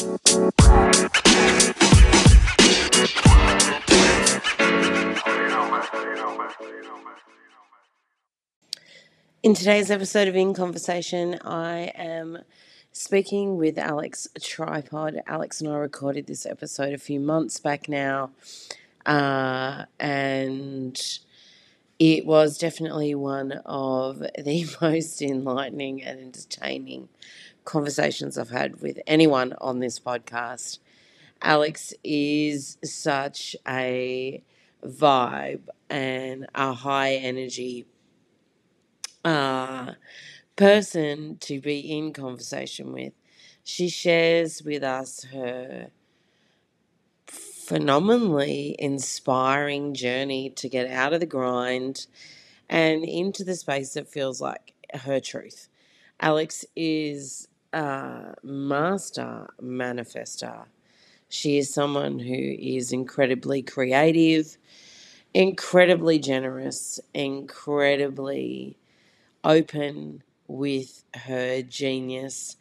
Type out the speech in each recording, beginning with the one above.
In today's episode of In Conversation, I am speaking with Alex Tripod. Alex and I recorded this episode a few months back now, uh, and it was definitely one of the most enlightening and entertaining conversations I've had with anyone on this podcast. Alex is such a vibe and a high energy uh, person to be in conversation with. She shares with us her phenomenally inspiring journey to get out of the grind and into the space that feels like her truth. Alex is a master manifester. She is someone who is incredibly creative, incredibly generous, incredibly open with her genius,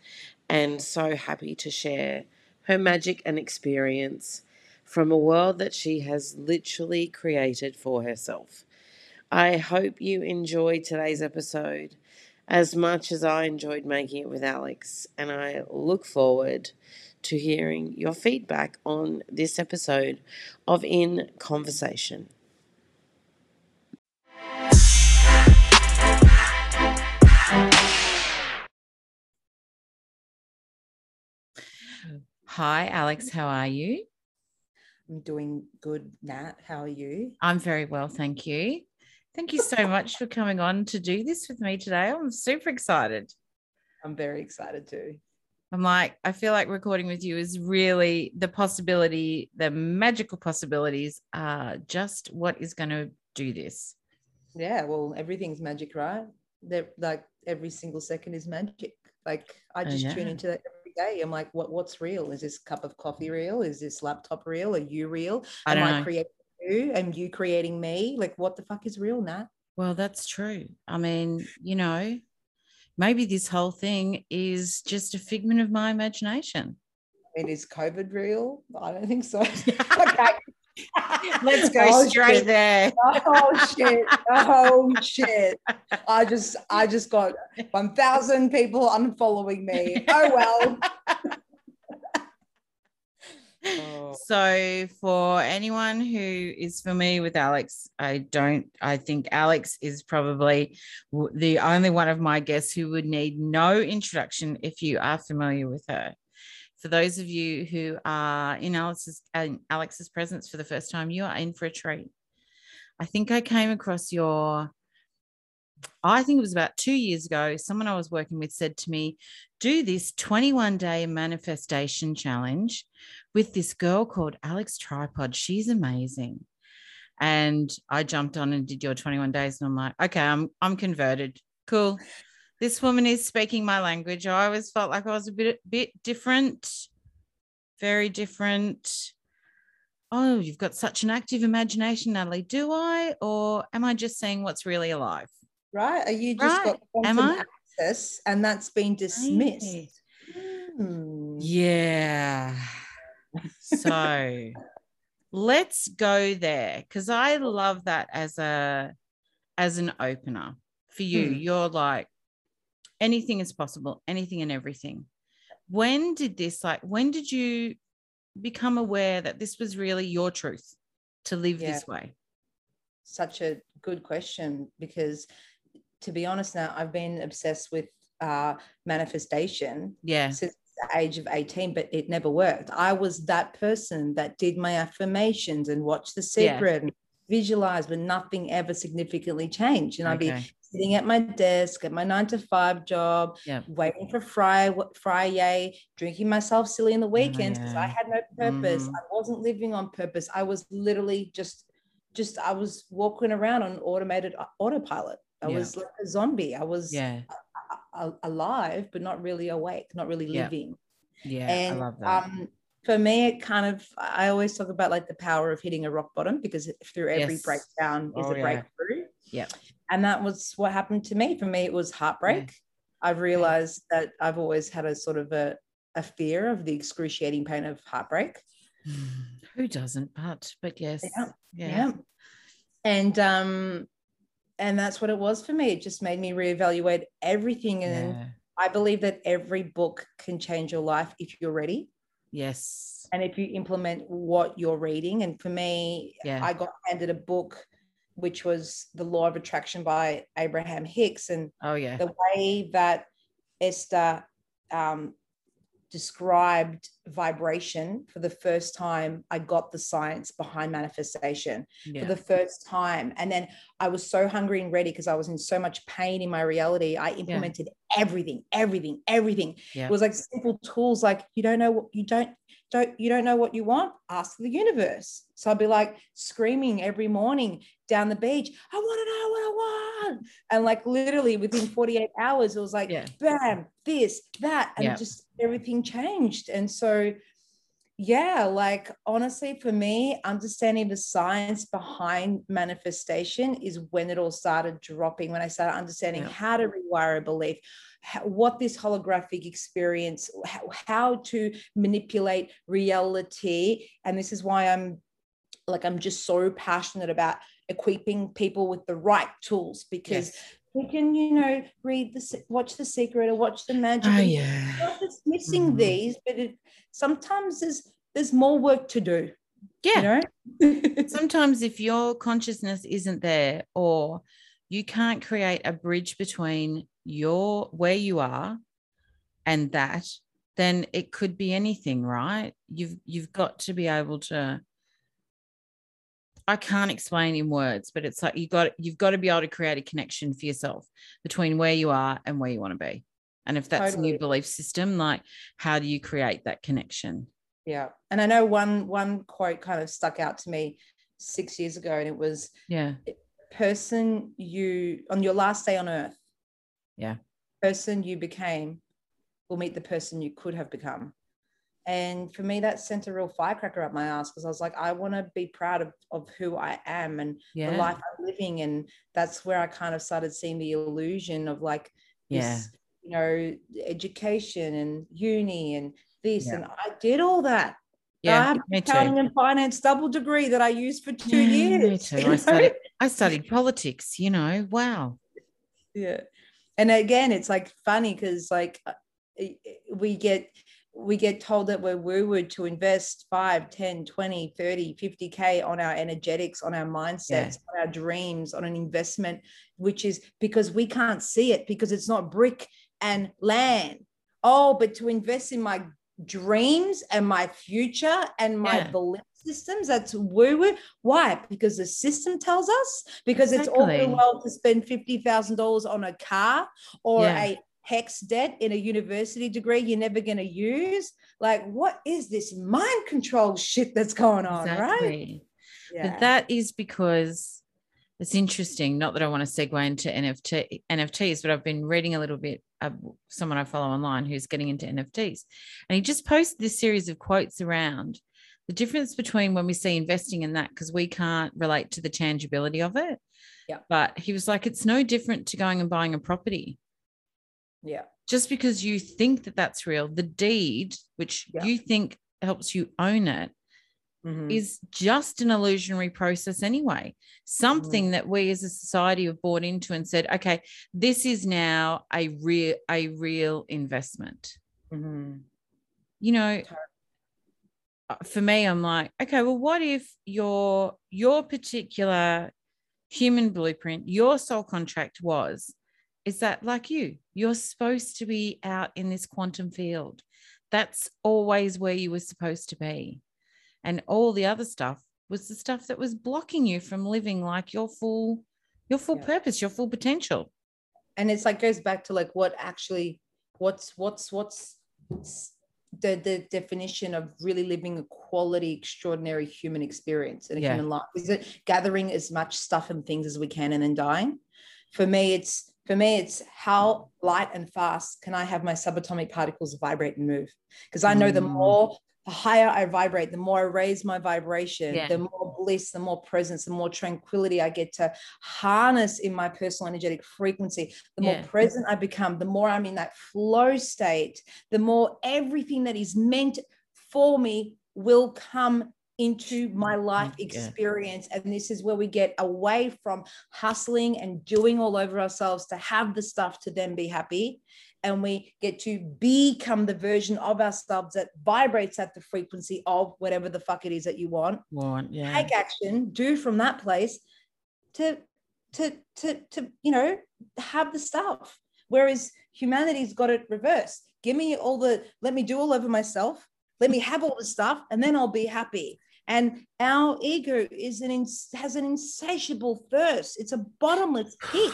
and so happy to share her magic and experience from a world that she has literally created for herself. I hope you enjoyed today's episode as much as I enjoyed making it with Alex, and I look forward to hearing your feedback on this episode of In Conversation. Hi, Alex. How are you? I'm doing good, Nat. How are you? I'm very well, thank you. Thank you so much for coming on to do this with me today. I'm super excited. I'm very excited too. I'm like, I feel like recording with you is really the possibility, the magical possibilities are just what is going to do this. Yeah, well, everything's magic, right? That like every single second is magic. Like I just yeah. tune into that every day. I'm like, what what's real? Is this cup of coffee real? Is this laptop real? Are you real? I Am I creating you? Am you creating me? Like what the fuck is real, Nat? Well, that's true. I mean, you know, maybe this whole thing is just a figment of my imagination. It is COVID real? I don't think so. okay. Let's go oh, straight shit. there. Oh shit. Oh shit. I just I just got 1000 people unfollowing me. Oh well. Oh. So, for anyone who is familiar with Alex, I don't, I think Alex is probably the only one of my guests who would need no introduction if you are familiar with her for those of you who are in Alex's, in Alex's presence for the first time, you are in for a treat. I think I came across your, I think it was about two years ago, someone I was working with said to me, do this 21 day manifestation challenge with this girl called Alex Tripod. She's amazing. And I jumped on and did your 21 days, and I'm like, okay, I'm I'm converted. Cool this woman is speaking my language. I always felt like I was a bit bit different, very different. Oh, you've got such an active imagination, Natalie. Do I, or am I just seeing what's really alive? Right? Are you just right. got am I? access and that's been dismissed? Hmm. Yeah. So let's go there because I love that as a as an opener for you. Hmm. You're like, anything is possible, anything and everything. When did this, like, when did you become aware that this was really your truth to live yeah. this way? Such a good question because, to be honest, now I've been obsessed with uh, manifestation yeah. since age of 18, but it never worked. I was that person that did my affirmations and watched The Secret yeah. and visualized, but nothing ever significantly changed. And okay. I'd be sitting at my desk at my nine to five job, waiting for Friday, Friday, drinking myself silly in the weekends because oh, yeah. I had no purpose. Mm. I wasn't living on purpose. I was literally just, just I was walking around on automated uh, autopilot. I yeah. was like a zombie. I was yeah. Alive, but not really awake, not really living. Yeah, and, I love that. Um, for me, it kind of, I always talk about like the power of hitting a rock bottom because through every yes. breakdown is oh, a yeah. breakthrough. Yeah and that was what happened to me for me it was heartbreak yeah. i've realized that i've always had a sort of a a fear of the excruciating pain of heartbreak. Who doesn't? But but yes, yeah. yeah. yeah. And um, and that's what it was for me. It just made me reevaluate everything. And yeah. I believe that every book can change your life if you're ready. Yes. And if you implement what you're reading. And for me, yeah. I got handed a book which was The Law of Attraction by Abraham Hicks. And oh yeah. The way that Esther um, described vibration for the first time i got the science behind manifestation yeah. for the first time and then i was so hungry and ready because i was in so much pain in my reality i implemented yeah. everything everything everything yeah. it was like simple tools like you don't know what you don't don't you don't know what you want ask the universe so i'd be like screaming every morning down the beach i want to know what i want and like literally within 48 hours it was like yeah. bam this that and yeah. just everything changed and so yeah like honestly for me understanding the science behind manifestation is when it all started dropping when i started understanding yeah. how to rewire a belief how, what this holographic experience, how, how to manipulate reality. And this is why I'm like, I'm just so passionate about equipping people with the right tools because yes. We can, you know, read the, watch The Secret or watch The Magic. Oh, yeah. Not just missing mm-hmm. these, but it, sometimes there's, there's more work to do. Yeah. You know? sometimes if your consciousness isn't there or you can't create a bridge between your where you are and that then it could be anything right you've you've got to be able to I can't explain in words, but it's like you got you've got to be able to create a connection for yourself between where you are and where you want to be. And if that's totally. a new belief system, like how do you create that connection? Yeah. And I know one one quote kind of stuck out to me six years ago, and it was yeah, person you on your last day on earth, yeah person you became will meet the person you could have become and for me that sent a real firecracker up my ass because i was like i want to be proud of, of who i am and yeah. the life i'm living and that's where i kind of started seeing the illusion of like yeah this, you know education and uni and this yeah. and i did all that yeah, I have accounting and finance double degree that I used for two yeah, years. Me too. I studied, I studied politics, you know. Wow. Yeah and again it's like funny because like uh, we get we get told that we're woo woo to invest 5 10 20 30 50k on our energetics on our mindsets yeah. on our dreams on an investment which is because we can't see it because it's not brick and land oh but to invest in my dreams and my future and my yeah. belief systems that's woo woo. Why? Because the system tells us, because exactly. it's all well to spend $50,000 on a car or yeah. a HECS debt in a university degree you're never going to use. Like, what is this mind control shit that's going on, exactly. right? Yeah. But that is because it's interesting. Not that I want to segue into NFT NFTs, but I've been reading a little bit of someone I follow online who's getting into NFTs, and he just posted this series of quotes around the difference between when we see investing in that because we can't relate to the tangibility of it. Yeah. But he was like, it's no different to going and buying a property. Yeah. Just because you think that that's real, the deed, which yeah. you think helps you own it, mm-hmm. is just an illusionary process anyway. Something mm-hmm. that we as a society have bought into and said, okay, this is now a real a real investment. Mm-hmm. You know, uh, for me, I'm like, okay, well, what if your your particular human blueprint, your soul contract was, is that like you? You're supposed to be out in this quantum field. That's always where you were supposed to be. And all the other stuff was the stuff that was blocking you from living like your full, your full yeah. purpose, your full potential. And it's like goes back to like what actually, what's what's what's the, the definition of really living a quality, extraordinary human experience in a yeah. human life? Is it gathering as much stuff and things as we can and then dying? For me, it's for me, it's how light and fast can I have my subatomic particles vibrate and move? Because I know mm. the more the higher I vibrate, the more I raise my vibration, Yeah. the more bliss, the more presence, the more tranquility I get to harness in my personal energetic frequency. The more present I become, the more I'm in that flow state, the more everything that is meant for me will come into my mm, life mm, Yeah. experience. And this is where we get away from hustling and doing all over ourselves to have the stuff to then be happy. And we get to become the version of ourselves that vibrates at the frequency of whatever the fuck it is that you want. Want, yeah. Take action, do from that place to to to to you know have the stuff. Whereas humanity's got it reversed. Give me all the let me do all over myself. Let me have all the stuff, and then I'll be happy. And our ego is an ins- has an insatiable thirst. It's a bottomless pit.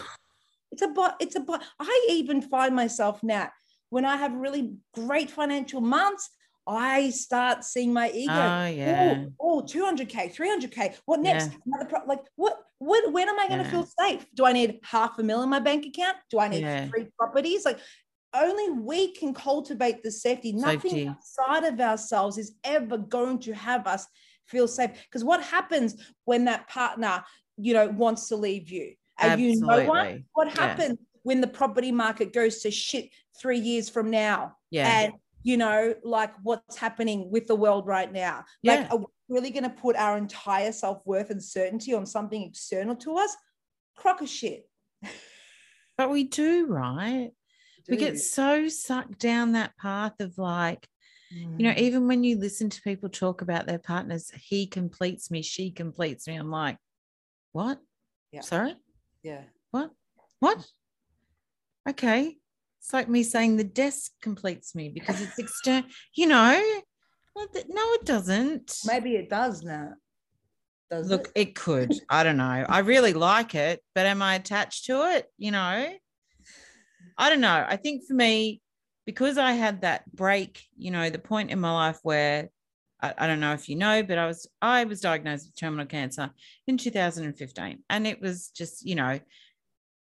It's a but it's a but I even find myself now when I have really great financial months, I start seeing my ego. Ah, oh, yeah. Oh, 200k, 300k. What next? Yeah. Another pro- like what? What? When am I going to Yeah. feel safe? Do I need half a mil in my bank account? Do I need Yeah. three properties? Like only we can cultivate the safety. Nothing Safety. outside of ourselves is ever going to have us feel safe. Because what happens when that partner, you know, wants to leave you? Are you no one? Absolutely. What Yeah. happens when the property market goes to shit three years from now? Yeah. And you know, like what's happening with the world right now. Yeah. Like, are we really going to put our entire self worth and certainty on something external to us? Crock of shit. But we do, right? We get so sucked down that path of like, you know, Mm. even when you listen to people talk about their partners, he completes me, she completes me. I'm like, what? Yeah. Sorry? yeah. What? What? Okay. It's like me saying the desk completes me because it's external, you know. Well, th- No, it doesn't. Maybe it does now. Does Look, it? it could. I don't know. I really like it, but am I attached to it? You know, I don't know. I think for me, because I had that break, you know, the point in my life where I, I don't know if you know, but I was I was diagnosed with terminal cancer in 2015, and it was just, you know,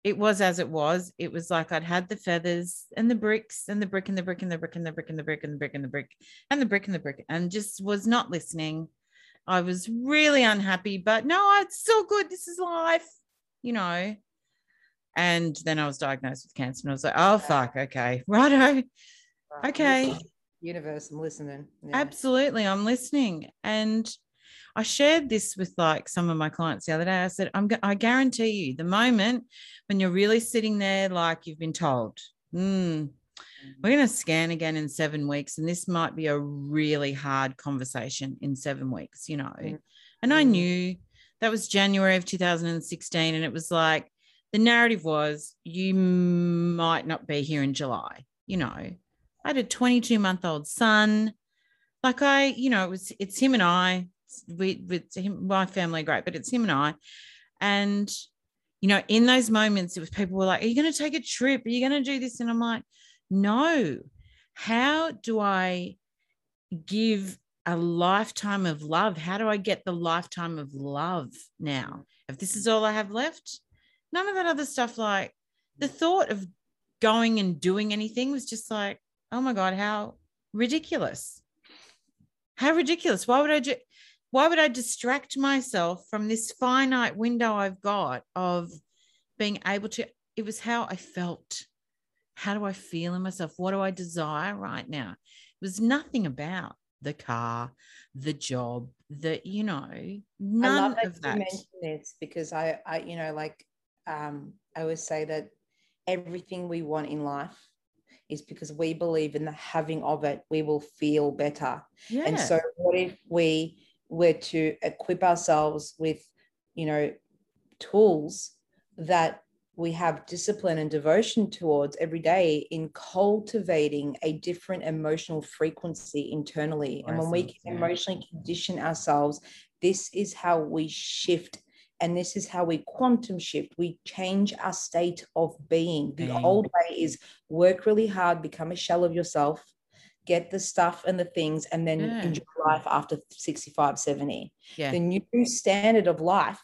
it was as it was. It was like I'd had the feathers and the bricks and the brick and the brick and the brick and the brick and the brick and the brick and the brick and the brick and the brick and just was not listening. I was really unhappy, but no, it's so good. This is life, you know. And then I was diagnosed with cancer, and I was like, oh fuck, okay, righto, Right. okay. Universe, I'm listening. Yeah. Absolutely, I'm listening. And I shared this with like some of my clients the other day. I said, I'm I guarantee you, the moment when you're really sitting there, like you've been told, "Hmm, we're going to scan again in seven weeks, and this might be a really hard conversation in seven weeks, you know. Mm. And I Mm. knew that was January of 2016, and it was like the narrative was you might not be here in July, you know. I had a 22 month old son. Like I, you know, it was it's him and I. We with him, my family, great, but it's him and I. And you know, in those moments, it was people were like, "Are you going to take a trip? Are you going to do this?" And I'm like, "No. How do I give a lifetime of love? How do I get the lifetime of love now? If this is all I have left, none of that other stuff. Like the thought of going and doing anything was just like, oh my god, how ridiculous! How ridiculous! Why would I do? Why would I distract myself from this finite window I've got of being able to? It was how I felt. How do I feel in myself? What do I desire right now? It was nothing about the car, the job, that you know, I none love that of you that. mention this because I, I, you know, like um, I always say that everything we want in life is because we believe in the having of it, we will feel better. Yeah. And so, what if we were to equip ourselves with, you know, tools that we have discipline and devotion towards every day in cultivating a different emotional frequency internally. And when we can emotionally condition ourselves, this is how we shift. And this is how we quantum shift. We change our state of being. The old way is work really hard, become a shell of yourself, get the stuff and the things, and then Yeah. enjoy life after 65, 70. yeah. The new standard of life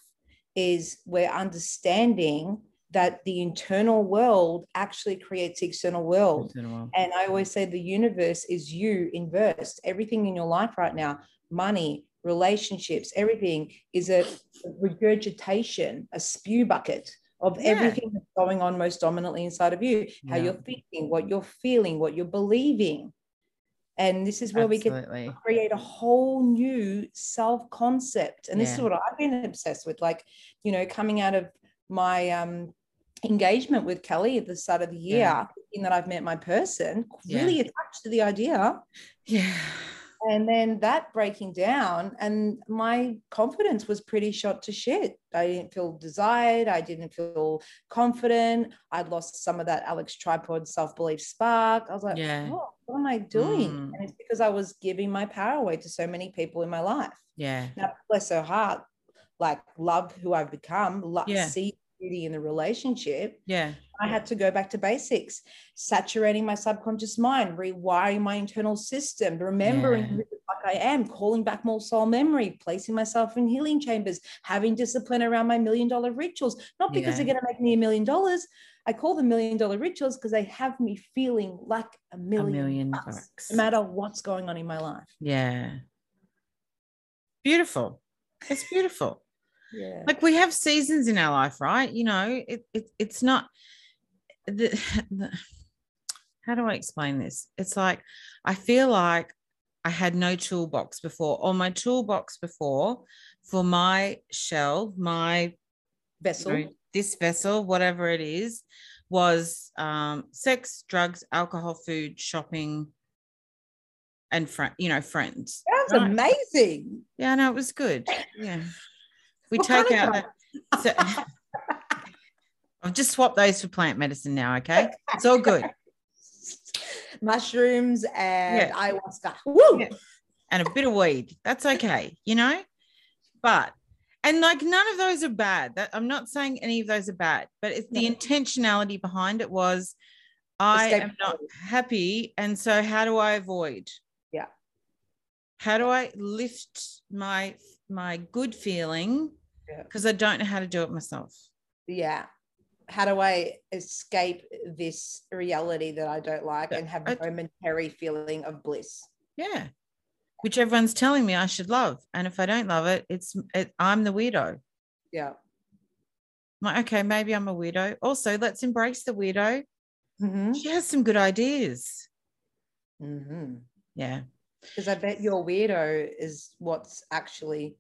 is we're understanding that the internal world actually creates the external world. External. And I always say the universe is you inversed. Everything in your life right now, money, relationships, everything is a regurgitation, a spew bucket of Yeah. everything that's going on most dominantly inside of you, how Yeah. you're thinking, what you're feeling, what you're believing. And this is where we can create a whole new self concept. And this is what I've been obsessed with. Like, you know, coming out of my um, engagement with Kelly at the start of the year, Yeah. in that I've met my person, Yeah. really attached to the idea. Yeah. And then that breaking down, and my confidence was pretty shot to shit. I didn't feel desired. I didn't feel confident. I'd lost some of that Alex Tripod self belief spark. I was like, Yeah. oh, what am I doing? Mm. And it's because I was giving my power away to so many people in my life. Yeah. Now, bless her heart, like love who I've become, love, Yeah. see beauty in the relationship. Yeah. I had to go back to basics, saturating my subconscious mind, rewiring my internal system, remembering Yeah. fuck I am, calling back more soul memory, placing myself in healing chambers, having discipline around my million dollar rituals, not because Yeah. they're going to make me a million dollars. I call them million dollar rituals because they have me feeling like a million, A million, million bucks, bucks. no matter what's going on in my life. Yeah. Beautiful. It's beautiful. Yeah. like we have seasons in our life right you know it, it it's not the, the how do i explain this it's like i feel like i had no toolbox before or my toolbox before for my shell my you Vessel. know, this vessel whatever it is was um sex drugs alcohol food shopping and friend you know friends That's right? amazing. yeah no it was good yeah we What take out that so, I've just swapped those for plant medicine now. Okay, it's all good, Mushrooms and Yeah. ayahuasca. Woo! Yeah. and a bit of weed. That's okay, you know. But and like none of those are bad. That I'm not saying any of those are bad, but it's the intentionality behind it was I Escape am not happy, and so how do I avoid? Yeah. How do I lift my my good feeling? Yeah. Because I don't know how to do it myself. yeah how do i escape this reality that i don't like Yeah, and have a momentary feeling of bliss Yeah. Which everyone's telling me I should love. And if I don't love it, it's it, I'm the weirdo. yeah I'm like, okay, maybe I'm a weirdo. Also, let's embrace the weirdo. mm-hmm. She has some good ideas. Mm-hmm. Yeah. because i bet your weirdo is what's actually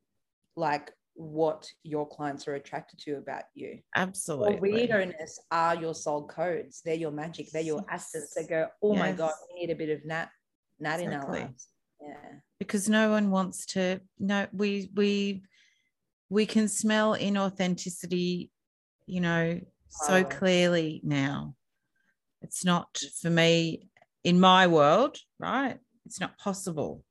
like what your clients are attracted to about you Absolutely. weirdo-ness are your soul codes they're your magic they're your assets. they go oh my god we need a bit of nat nat in our lives yeah Because no one wants to no, we we we can smell inauthenticity, you know, so Oh. clearly now. It's not for me in my world, right? It's not possible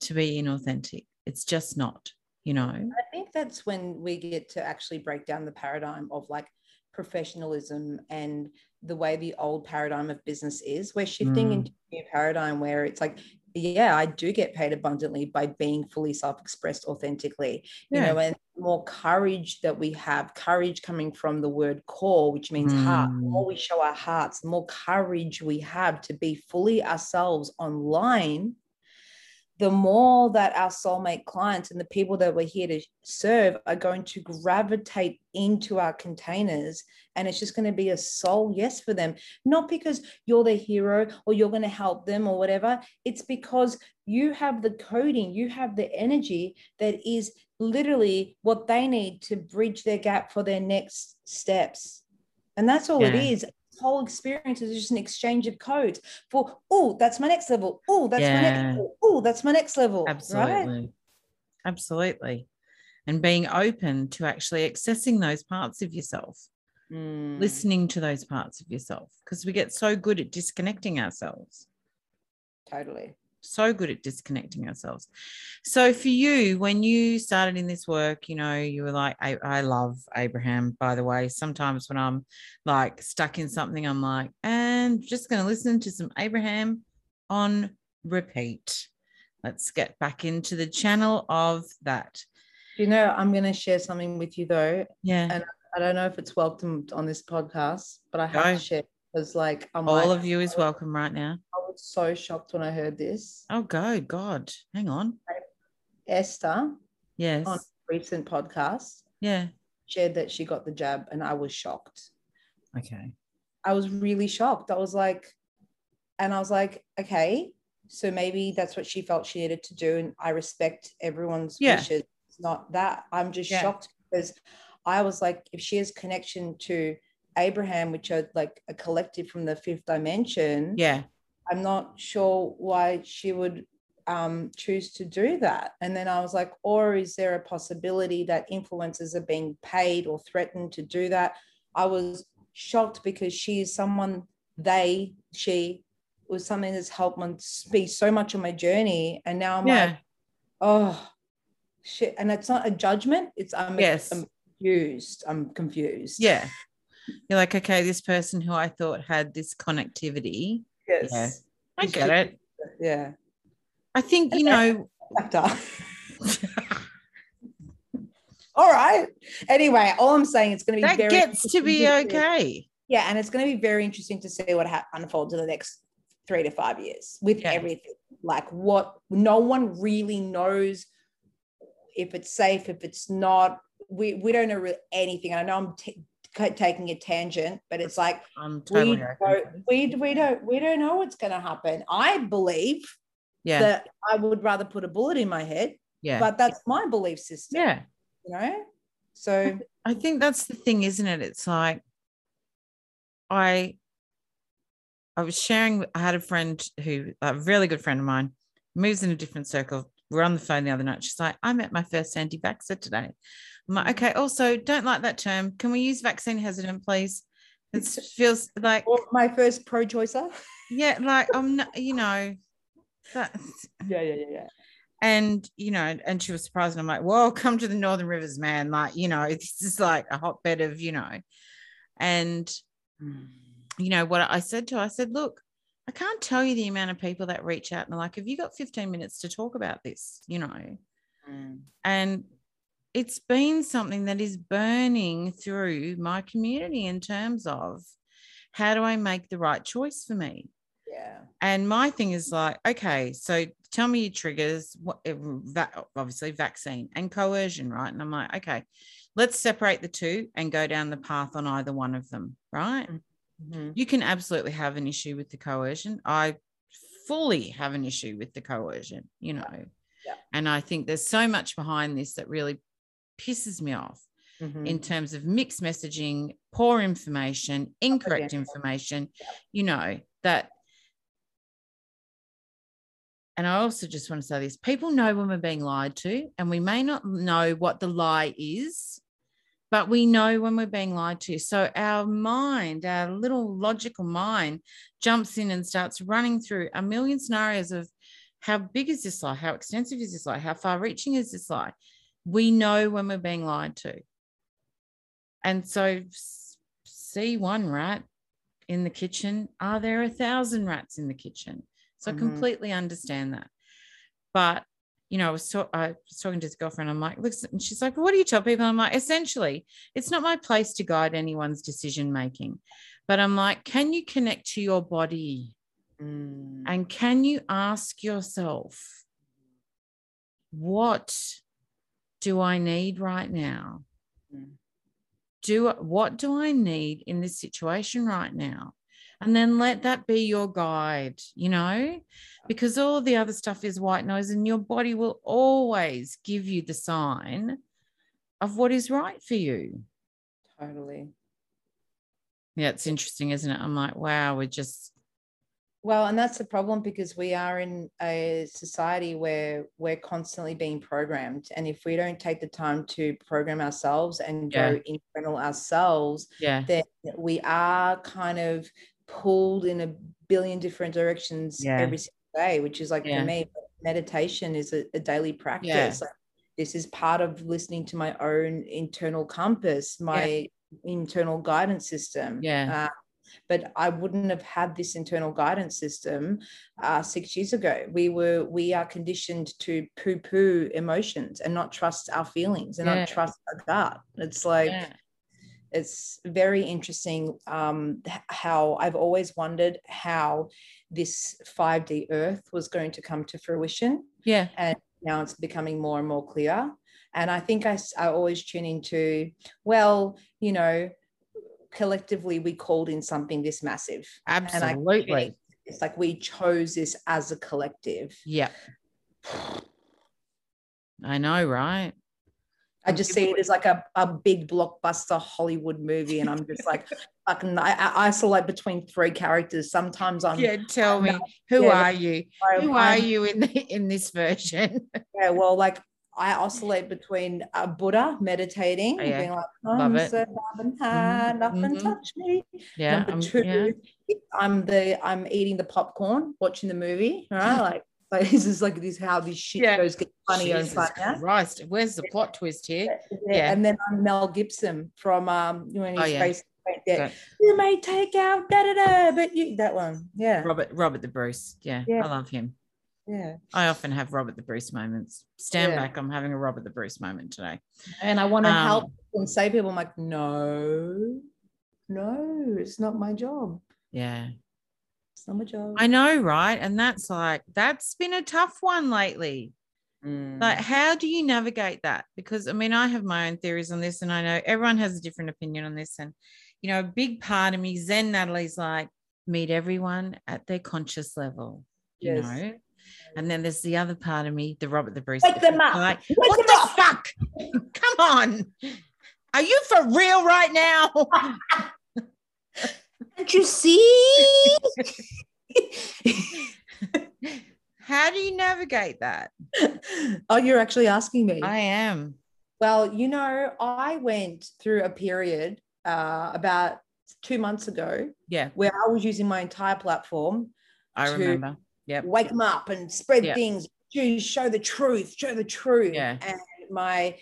to be inauthentic. It's just not, you know. I think that's when we get to actually break down the paradigm of like professionalism and the way the old paradigm of business is. We're shifting Mm. into a new paradigm where it's like, yeah, I do get paid abundantly by being fully self-expressed authentically. You know, and more courage that we have, courage coming from the word core, which means heart. The Mm. more we show our hearts, the more courage we have to be fully ourselves online the more that our soulmate clients and the people that we're here to serve are going to gravitate into our containers and it's just going to be a soul yes for them. Not because you're the hero or you're going to help them or whatever. It's because you have the coding you have the energy that is literally what they need to bridge their gap for their next steps. And that's all it Yeah. is whole experience is just an exchange of codes for oh that's my next level oh that's my next level oh that's my next level right Absolutely. Absolutely. And being open to actually accessing those parts of yourself, Mm. listening to those parts of yourself, because we get so good at disconnecting ourselves. totally So good at disconnecting ourselves. So for you, when you started in this work, you know, you were like, I, I love Abraham, by the way. Sometimes when I'm like stuck in something, I'm like, and just going to listen to some Abraham on repeat. Let's get back into the channel of that. you know i'm going to share something with you though Yeah. And- I don't know if it's welcomed on this podcast, but I have Go. to share because, like, I'm All like, of you is welcome right now. I so shocked when I heard this. Oh, go, God. Hang on. Esther Yes. on a recent podcast Yeah. shared that she got the jab, and I was shocked. Okay. I was really shocked. I was like, and I was like, okay, so maybe that's what she felt she needed to do. And I respect everyone's Yeah. wishes. It's not that. I'm just Yeah. shocked because I was like, if she has connection to Abraham, which are like a collective from the fifth dimension, Yeah. I'm not sure why she would um, choose to do that. And then I was like, or is there a possibility that influencers are being paid or threatened to do that? I was shocked because she is someone, they, she was something that's helped me be so much on my journey. And now I'm Yeah. like, oh, shit. And it's not a judgment. It's, I'm, Yes. I'm confused. I'm confused. Yeah. You're like, okay, this person who I thought had this connectivity. Yes. Yeah. I get it. Yeah. I think, you know, all right. Anyway, all I'm saying it's going to be that very gets to be okay. Yeah, and it's going to be very interesting to see what ha- unfolds in the next three to five years with Yeah. everything. Like what no one really knows if it's safe, if it's not. We we don't know really anything. I know I'm t- taking a tangent, but it's like totally we don't, we we don't we don't know what's going to happen. I believe Yeah. that I would rather put a bullet in my head, yeah. but that's my belief system. yeah. you know so I think that's the thing, isn't it? It's like I I was sharing, I had a friend who a really good friend of mine moves in a different circle. We're on the phone the other night. She's like, I met my first anti-vaxxer today. I'm mm. okay, also don't like that term. Can we use vaccine hesitant, please? It feels like, my first pro-choicer yeah, like I'm not, you know, that yeah yeah yeah yeah and you know, and she was surprised. And I'm like, well, come to the Northern Rivers, man. Like, you know, this is like a hotbed of, you know, and mm. you know what I said to her, I said, look, I can't tell you the amount of people that reach out and are like, have you got 15 minutes to talk about this? You know, mm. and it's been something that is burning through my community in terms of how do I make the right choice for me? yeah And my thing is like, okay, so tell me your triggers. What eh, obviously vaccine and coercion, right? And I'm like, okay, let's separate the two and go down the path on either one of them, right? Mhm. You can absolutely have an issue with the coercion. I fully have an issue with the coercion, you know. Yeah. And I think there's so much behind this that really pisses me off Mhm. in terms of mixed messaging, poor information, incorrect Yeah. information, you know, that. And I also just want to say this people know when we're being lied to, and we may not know what the lie is, but we know when we're being lied to. So our mind, our little logical mind, jumps in and starts running through a million scenarios of how big is this lie? How extensive is this lie? How far reaching is this lie? We know when we're being lied to. And so, see one rat in the kitchen. Are there a thousand rats in the kitchen? So, I Mhm. completely understand that. But, you know, I was, ta- I was talking to this girlfriend. I'm like, listen, and she's like, what do you tell people? I'm like, essentially, it's not my place to guide anyone's decision making. But I'm like, can you connect to your body? Mm. And can you ask yourself, what do I need right now? Mm. Do what do I need in this situation right now? And then let that be your guide, you know, because all the other stuff is white noise, and your body will always give you the sign of what is right for you. totally Yeah, it's interesting, isn't it? I'm like, wow, we're just well and that's the problem because we are in a society where we're constantly being programmed and if we don't take the time to program ourselves and go internal ourselves yeah, then we are kind of pulled in a billion different directions Yeah. every single day, which is like Yeah. for me, meditation is a, a daily practice. Like, this is part of listening to my own internal compass, my internal guidance system. Yeah. Uh, but I wouldn't have had this internal guidance system uh, six years ago. We were we are conditioned to poo-poo emotions and not trust our feelings and Yeah. not trust our gut. It's like yeah. it's very interesting um, how I've always wondered how this 5D Earth was going to come to fruition. Yeah. And now it's becoming more and more clear. And I think I, I always tune into, well, you know, collectively we called in something this massive. Absolutely. it's like we chose this as a collective. Yeah. I know, right? I just see it as like a, a big blockbuster Hollywood movie, and I'm just like, fucking, I, I isolate between three characters. Sometimes I'm. Yeah, tell I'm me, not, who yeah, are you? I, who I'm, are you in the, in this version? Yeah, well, like I oscillate between a Buddha meditating, oh, yeah. being like, I'm so loving mm-hmm. nothing mm-hmm. touch me. Yeah. Number two, yeah. I'm the I'm eating the popcorn, watching the movie. Right, like like this is like this how this shit yeah. goes get funnier Jesus and funnier. Christ, where's the plot twist here? Yeah. And then I'm Mel Gibson from um when he's oh, yeah. face yeah. You may take out da da da, but you that one. Yeah. Robert Robert the Bruce. Yeah. I love him. Yeah. I often have Robert the Bruce moments. Stand yeah. back. I'm having a Robert the Bruce moment today. And I want to um, help and say people. I'm like, no, no, it's not my job. Yeah. It's not my job. I know, right? And that's like, that's been a tough one lately. Mm. Like, how do you navigate that? Because I mean, I have my own theories on this, and I know everyone has a different opinion on this. And, you know, a big part of me, Zen Natalie's like, meet everyone at their conscious level, yes. you know? And then there's the other part of me, the Robert the Bruce. Wake them up. Like, Wake what the up. fuck? Come on. Are you for real right now? Can't you see? How do you navigate that? Oh, you're actually asking me. I am. Well, you know, I went through a period uh, about two months ago. Yeah. Where I was using my entire platform. I remember. Yeah. Wake them up and spread yep. things. Show the truth. Show the truth. Yeah. And my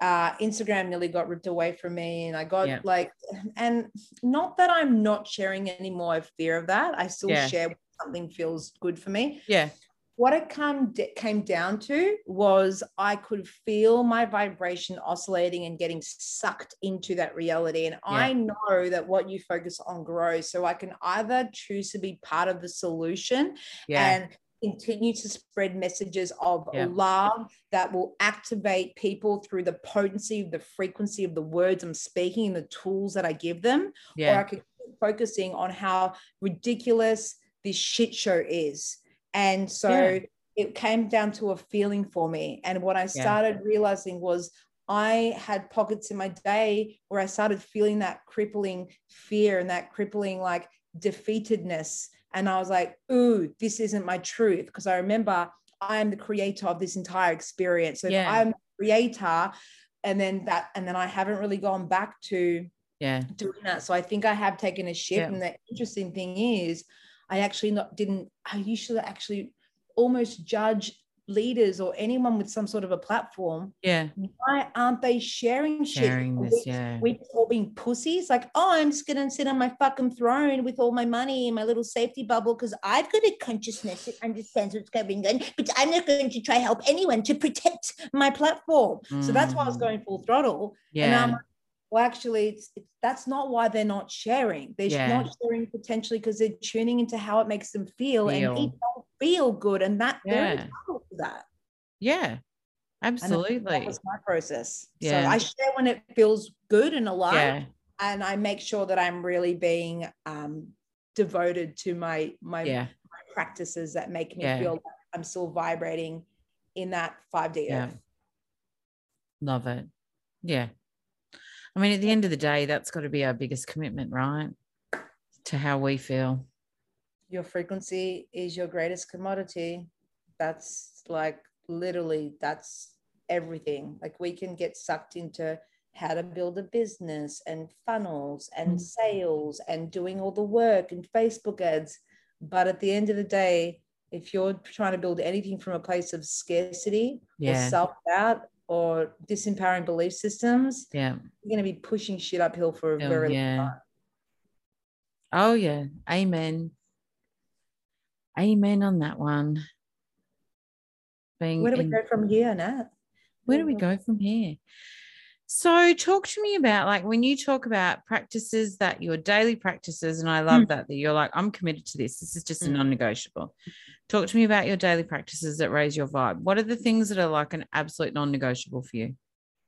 uh, Instagram nearly got ripped away from me, and I got yeah. like, and not that I'm not sharing anymore. I fear of that. I still yeah. share something feels good for me. Yeah. What it come came down to was I could feel my vibration oscillating and getting sucked into that reality. And yeah. I know that what you focus on grows. So I can either choose to be part of the solution yeah. and continue to spread messages of yeah. love that will activate people through the potency, of the frequency of the words I'm speaking, and the tools that I give them. Or I could keep focusing on how ridiculous this shit show is. And so yeah. it came down to a feeling for me. And what I started realizing was I had pockets in my day where I started feeling that crippling fear and that crippling like defeatedness and I was like, ooh, this isn't my truth. Because I remember I am the creator of this entire experience. So yeah. I'm the creator, and then that, and then I haven't really gone back to yeah doing that. So I think I have taken a shift. Yeah. And the interesting thing is, I actually not didn't. I usually actually almost judge leaders or anyone with some sort of a platform. Yeah. Why aren't they sharing, sharing shit? This, yeah. We're all being pussies. Like, oh, I'm just gonna sit on my fucking throne with all my money in my little safety bubble because I've got a consciousness that understands what's going on, but I'm not going to try help anyone to protect my platform. Mm. So that's why I was mm. going full throttle. Yeah. And well, actually, it's, it's, that's not why they're not sharing. They're yeah. not sharing potentially because they're tuning into how it makes them feel, feel. and people don't feel good, and that yeah. they're entitled to that. Yeah, absolutely. that was my process. Yeah. So I share when it feels good and alive, yeah. and I make sure that I'm really being um, devoted to my my, yeah. my practices that make me feel like I'm still vibrating in that 5D yeah. Love it. Yeah. I mean, at the end of the day, that's got to be our biggest commitment, right? To how we feel. Your frequency is your greatest commodity. That's like literally, that's everything. Like we can get sucked into how to build a business and funnels and mm. sales and doing all the work and Facebook ads. But at the end of the day, if you're trying to build anything from a place of scarcity yeah. or self doubt, or disempowering belief systems, yeah, you're going to be pushing shit uphill for a oh, very yeah. long time. Oh yeah, amen. Amen on that one. Being Where do we in, go from here, Nat? Where do we go from here? So, talk to me about like when you talk about practices that your daily practices, and I love mm. that that you're like, I'm committed to this. This is just mm. a non-negotiable. Talk to me about your daily practices that raise your vibe. What are the things that are like an absolute non-negotiable for you?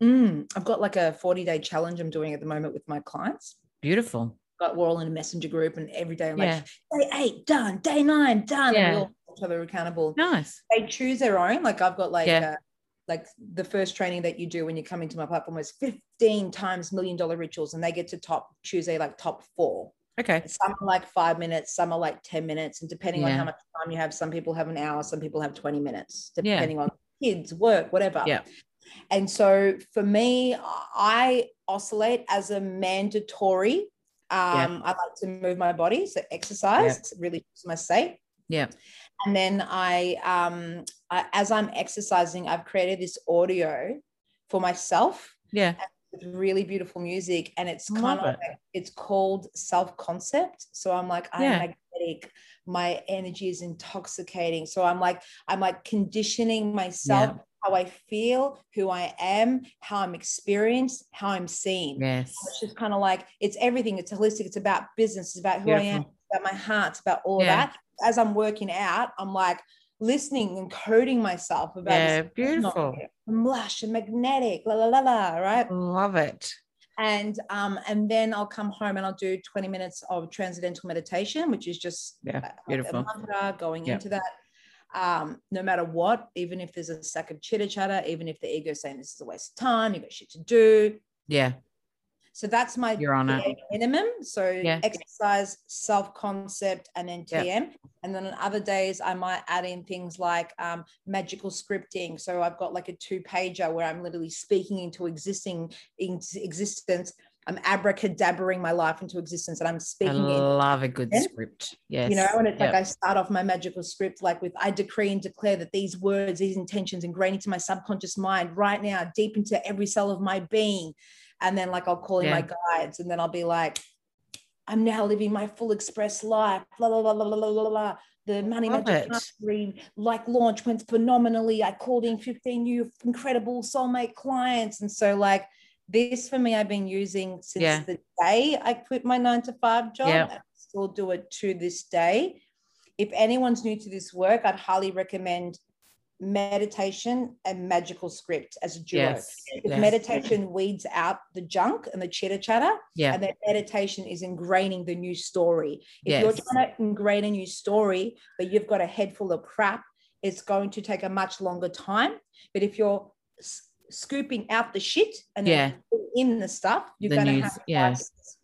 Mm, I've got like a 40 day challenge I'm doing at the moment with my clients. Beautiful. Got we're all in a messenger group, and every day I'm yeah. like, day eight done, day nine done. Yeah. And we all each other accountable. Nice. They choose their own. Like I've got like yeah. uh, like the first training that you do when you come into my platform was 15 times million dollar rituals, and they get to top choose a like top four. Okay. Some are like five minutes, some are like 10 minutes. And depending yeah. on how much time you have, some people have an hour, some people have 20 minutes, depending yeah. on kids, work, whatever. Yeah. And so for me, I oscillate as a mandatory. Um, yeah. I like to move my body, so exercise really my state. Yeah. And then I, um, I, as I'm exercising, I've created this audio for myself. Yeah. With really beautiful music, and it's kind of it. like, it's called self concept. So I'm like, I'm yeah. magnetic. My energy is intoxicating. So I'm like, I'm like conditioning myself yeah how I feel, who I am, how I'm experienced, how I'm seen. Yes. It's just kind of like it's everything. It's holistic. It's about business. It's about who Beautiful. I am. about my heart. It's about all yeah. of that. As I'm working out, I'm like listening and coding myself about yeah, beautiful. I'm lush and magnetic. La la la la. Right. Love it. And um, and then I'll come home and I'll do 20 minutes of transcendental meditation, which is just yeah, beautiful. mantra, going into that um, no matter what, even if there's a stack of chitter chatter, even if the ego is saying this is a waste of time, you've got shit to do. Yeah. So that's my Your Honor. minimum. So yeah. exercise, self concept, and then TM. Yeah. And then on other days, I might add in things like um, magical scripting. So I've got like a two pager where I'm literally speaking into existing in existence I'm abracadabbering my life into existence and I'm speaking. I love a good script. Yes. You know, and it's yep. like I start off my magical script like with I decree and declare that these words, these intentions ingrained into my subconscious mind right now, deep into every cell of my being. And then like I'll call in yeah. my guides and then I'll be like, I'm now living my full express life. Blah blah blah blah blah blah blah. The money magic mastery like launch went phenomenally. I called in 15 new incredible soulmate clients. And so like this for me I've been using since yeah. the day I quit my nine to five job. Yeah. I still do it to this day. If anyone's new to this work, I'd highly recommend meditation and magical script as a duo. Yes. yes. Meditation weeds out the junk and the chitter chatter. Yeah. And then meditation is ingraining the new story. If yes. you're trying to ingrain a new story, but you've got a head full of crap, it's going to take a much longer time. But if you're scooping out the shit and yeah. in the stuff, you're going to have yeah.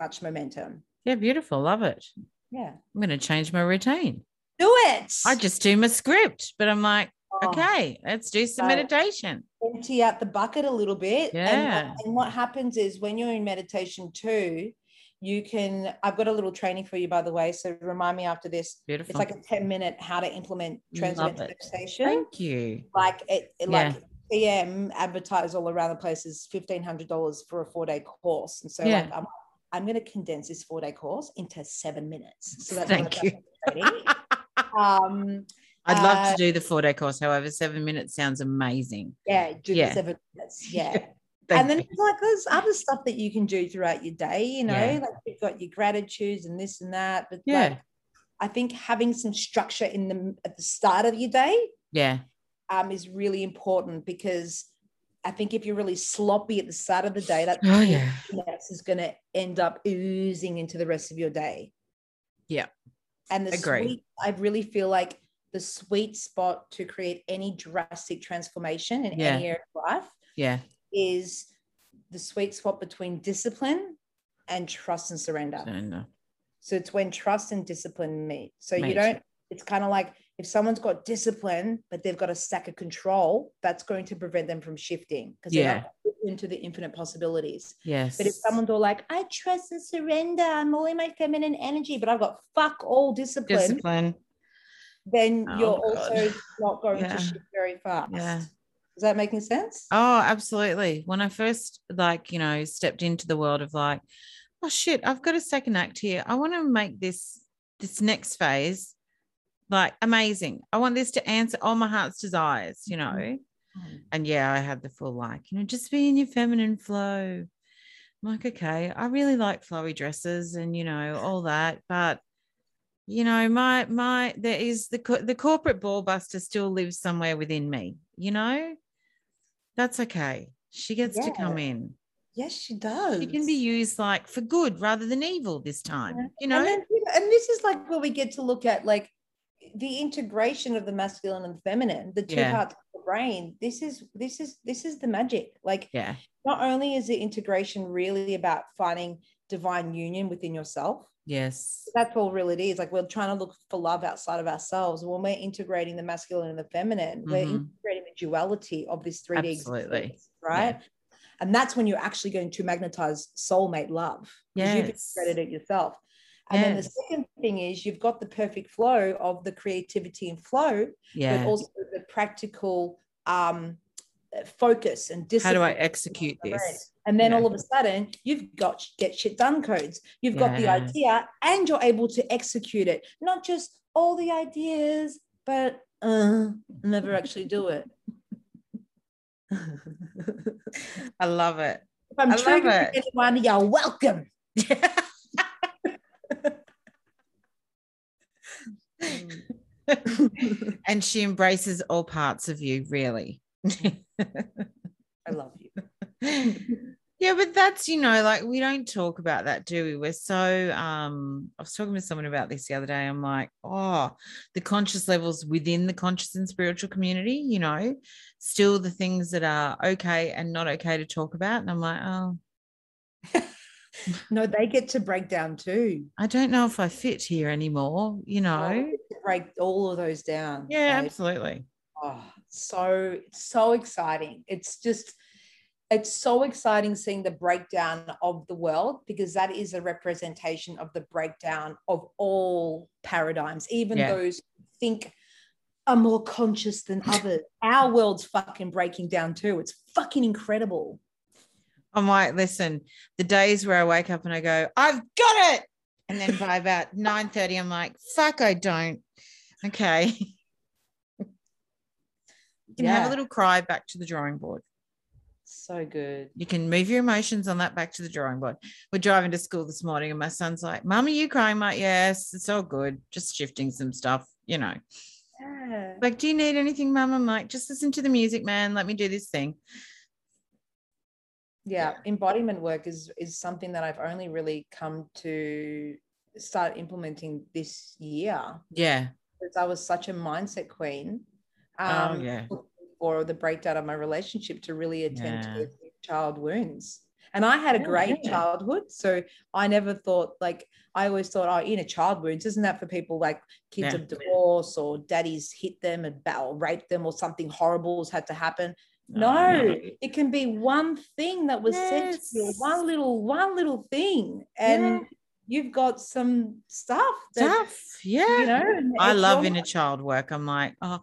much momentum. Yeah, beautiful. Love it. Yeah. I'm going to change my routine. Do it. I just do my script, but I'm like. Okay, let's do some so meditation. Empty out the bucket a little bit. Yeah. And what, and what happens is when you're in meditation too, you can i've got a little training for you by the way so remind me after this Beautiful. it's like a 10 minute how to implement transcendental meditation thank you like it, it yeah. like TM advertise all around the place is fifteen hundred dollars for a four day course, and so yeah. like I'm, I'm going to condense this four day course into seven minutes. So that's thank you. um, I'd love uh, to do the four day course. However, seven minutes sounds amazing. Yeah, do yeah. seven minutes. Yeah. and then it's like there's other stuff that you can do throughout your day, you know, yeah. like you've got your gratitudes and this and that. But yeah, like, I think having some structure in the at the start of your day, yeah, um, is really important because I think if you're really sloppy at the start of the day, that oh, yeah. is going to end up oozing into the rest of your day. Yeah. And the Agree. sweet, I really feel like the sweet spot to create any drastic transformation in yeah. any area of life yeah. is the sweet spot between discipline and trust and surrender. surrender. So it's when trust and discipline meet. So you don't, it's kind of like if someone's got discipline but they've got a stack of control that's going to prevent them from shifting because yeah. they're into the infinite possibilities yes but if someone's all like i trust and surrender i'm all in my feminine energy but i've got fuck all discipline, discipline. Then oh, you're God. also not going yeah. to shift very fast yeah is that making sense oh absolutely when i first like you know stepped into the world of like oh shit i've got a second act here i want to make this this next phase like amazing. I want this to answer all my heart's desires, you know. Mm-hmm. And yeah, I had the full like, you know, just be in your feminine flow. I'm like, okay, I really like flowy dresses and you know all that, but you know, my my there is the the corporate ball buster still lives somewhere within me. You know, that's okay. She gets yeah. to come in. Yes, she does. She can be used like for good rather than evil this time. Yeah. You know, and, then, and this is like where we get to look at like the integration of the masculine and feminine, the two yeah. parts of the brain. This is this is this is the magic. Like, yeah, not only is the integration really about finding divine union within yourself. Yes. That's all really it is. Like we're trying to look for love outside of ourselves. When we're integrating the masculine and the feminine, mm-hmm. we're integrating the duality of this 3D Absolutely. right? Yeah. And that's when you're actually going to magnetize soulmate love. Yes. You've integrated it yourself. And yes. then the second thing is you've got the perfect flow of the creativity and flow, yeah. but also the practical um, focus and discipline. How do I execute this? And then yeah. all of a sudden, you've got get shit done codes. You've got the idea and you're able to execute it. Not just all the ideas, but uh, never actually do it. I love it. If I'm triggering anyone, you're welcome. and she embraces all parts of you, really. I love you. Yeah, but that's you know, like we don't talk about that, do we? We're so um I was talking to someone about this the other day. I'm like, oh, the conscious levels within the conscious and spiritual community, you know, still the things that are okay and not okay to talk about. And I'm like, oh. no, they get to break down too. I don't know if I fit here anymore, you know. Break all of those down. Yeah, absolutely. Oh, so so exciting. It's just it's so exciting seeing the breakdown of the world because that is a representation of the breakdown of all paradigms, even yeah. those think are more conscious than others. Our world's fucking breaking down too. It's fucking incredible. I'm like, listen, the days where I wake up and I go, I've got it. And then by about 9 30, I'm like, fuck, I don't. Okay. you can yeah. have a little cry back to the drawing board. So good. You can move your emotions on that back to the drawing board. We're driving to school this morning, and my son's like, Mom, are you crying? Like, yes, it's all good. Just shifting some stuff, you know. Yeah. Like, do you need anything, Mum? I'm like, just listen to the music, man. Let me do this thing. Yeah, embodiment work is is something that I've only really come to start implementing this year. Yeah. Because I was such a mindset queen. Oh, um, oh yeah or the breakdown of my relationship to really attend yeah. to child wounds. And I had a oh, great yeah. childhood. So I never thought like I always thought, oh, inner child wounds, isn't that for people like kids yeah. of divorce or daddies hit them and battle rape them or something horrible has had to happen? Oh, no, no, it can be one thing that was yes. said to you, one little, one little thing. And yeah. you've got some stuff. That, stuff. Yeah. You know, I love inner child work. I'm like, oh,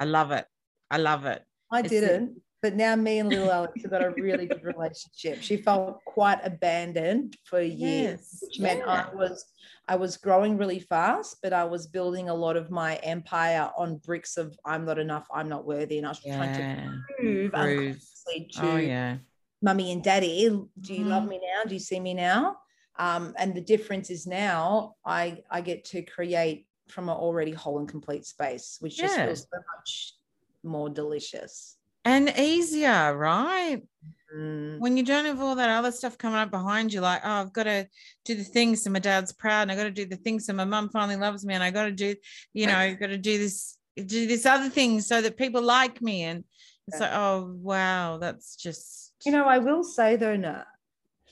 I love it. I love it. I it's didn't, but now me and little Alex have got a really good relationship. She felt quite abandoned for years, yes. which meant yeah. I was I was growing really fast, but I was building a lot of my empire on bricks of I'm not enough, I'm not worthy, and I was yeah. trying to prove, prove. to oh, yeah. mummy and daddy, do you mm. love mm-hmm. me now? Do you see me now? Um, and the difference is now I I get to create from an already whole and complete space, which just feels so much more delicious and easier, right? Mm. When you don't have all that other stuff coming up behind you, like, oh, I've got to do the things so my dad's proud, and I got to do the things so my mum finally loves me, and I got to do, you know, got to do this, do this other thing so that people like me. And it's yeah. like, oh wow, that's just you know, I will say though, Nat,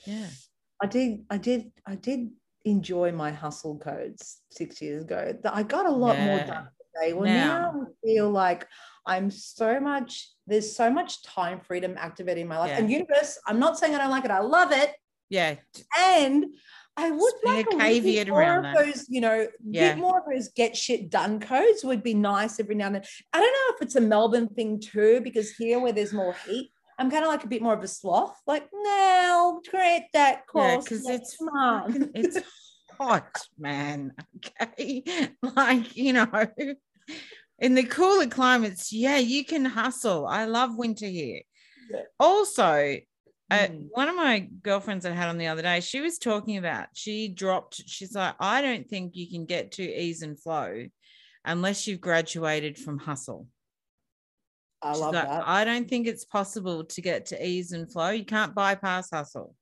yeah, I did, I did, I did enjoy my hustle codes six years ago. That I got a lot yeah. more done today. Well, now, now I feel like I'm so much, there's so much time freedom activated in my life. Yeah. And universe, I'm not saying I don't like it, I love it. Yeah. And I would like a, caveat more around of those, you know, yeah. bit more of those get shit done codes would be nice every now and then. I don't know if it's a Melbourne thing too, because here where there's more heat, I'm kind of like a bit more of a sloth. Like, now create that course. Yeah, because it's it's hot, man. Okay. Like, you know, in the cooler climates, yeah, you can hustle. I love winter here. Yeah. Also, uh, mm. one of my girlfriends I had on the other day, she was talking about she dropped. She's like, I don't think you can get to ease and flow unless you've graduated from hustle. I love like, that. I don't think it's possible to get to ease and flow. You can't bypass hustle.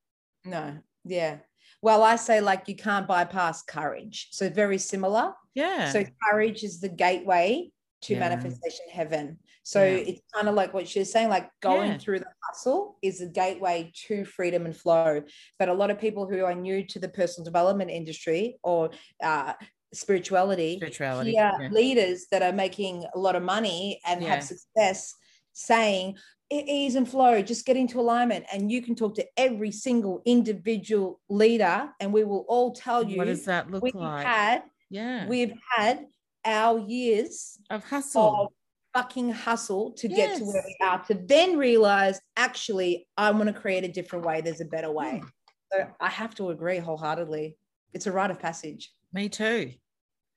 No, yeah. Well, I say like you can't bypass courage. So very similar. Yeah. So courage is the gateway to yeah. manifestation heaven. So yeah. it's kind of like what she's saying, like going yeah. through the hustle is a gateway to freedom and flow. But a lot of people who are new to the personal development industry or uh, spirituality, spirituality yeah, leaders that are making a lot of money and have success saying ease and flow, just get into alignment. And you can talk to every single individual leader, and we will all tell you what does that look we've like? Had, yeah, we've had our years of hustle. Of fucking hustle to yes. get to where we are to then realize actually I want to create a different way. There's a better way. Mm. So I have to agree wholeheartedly. It's a rite of passage. Me too.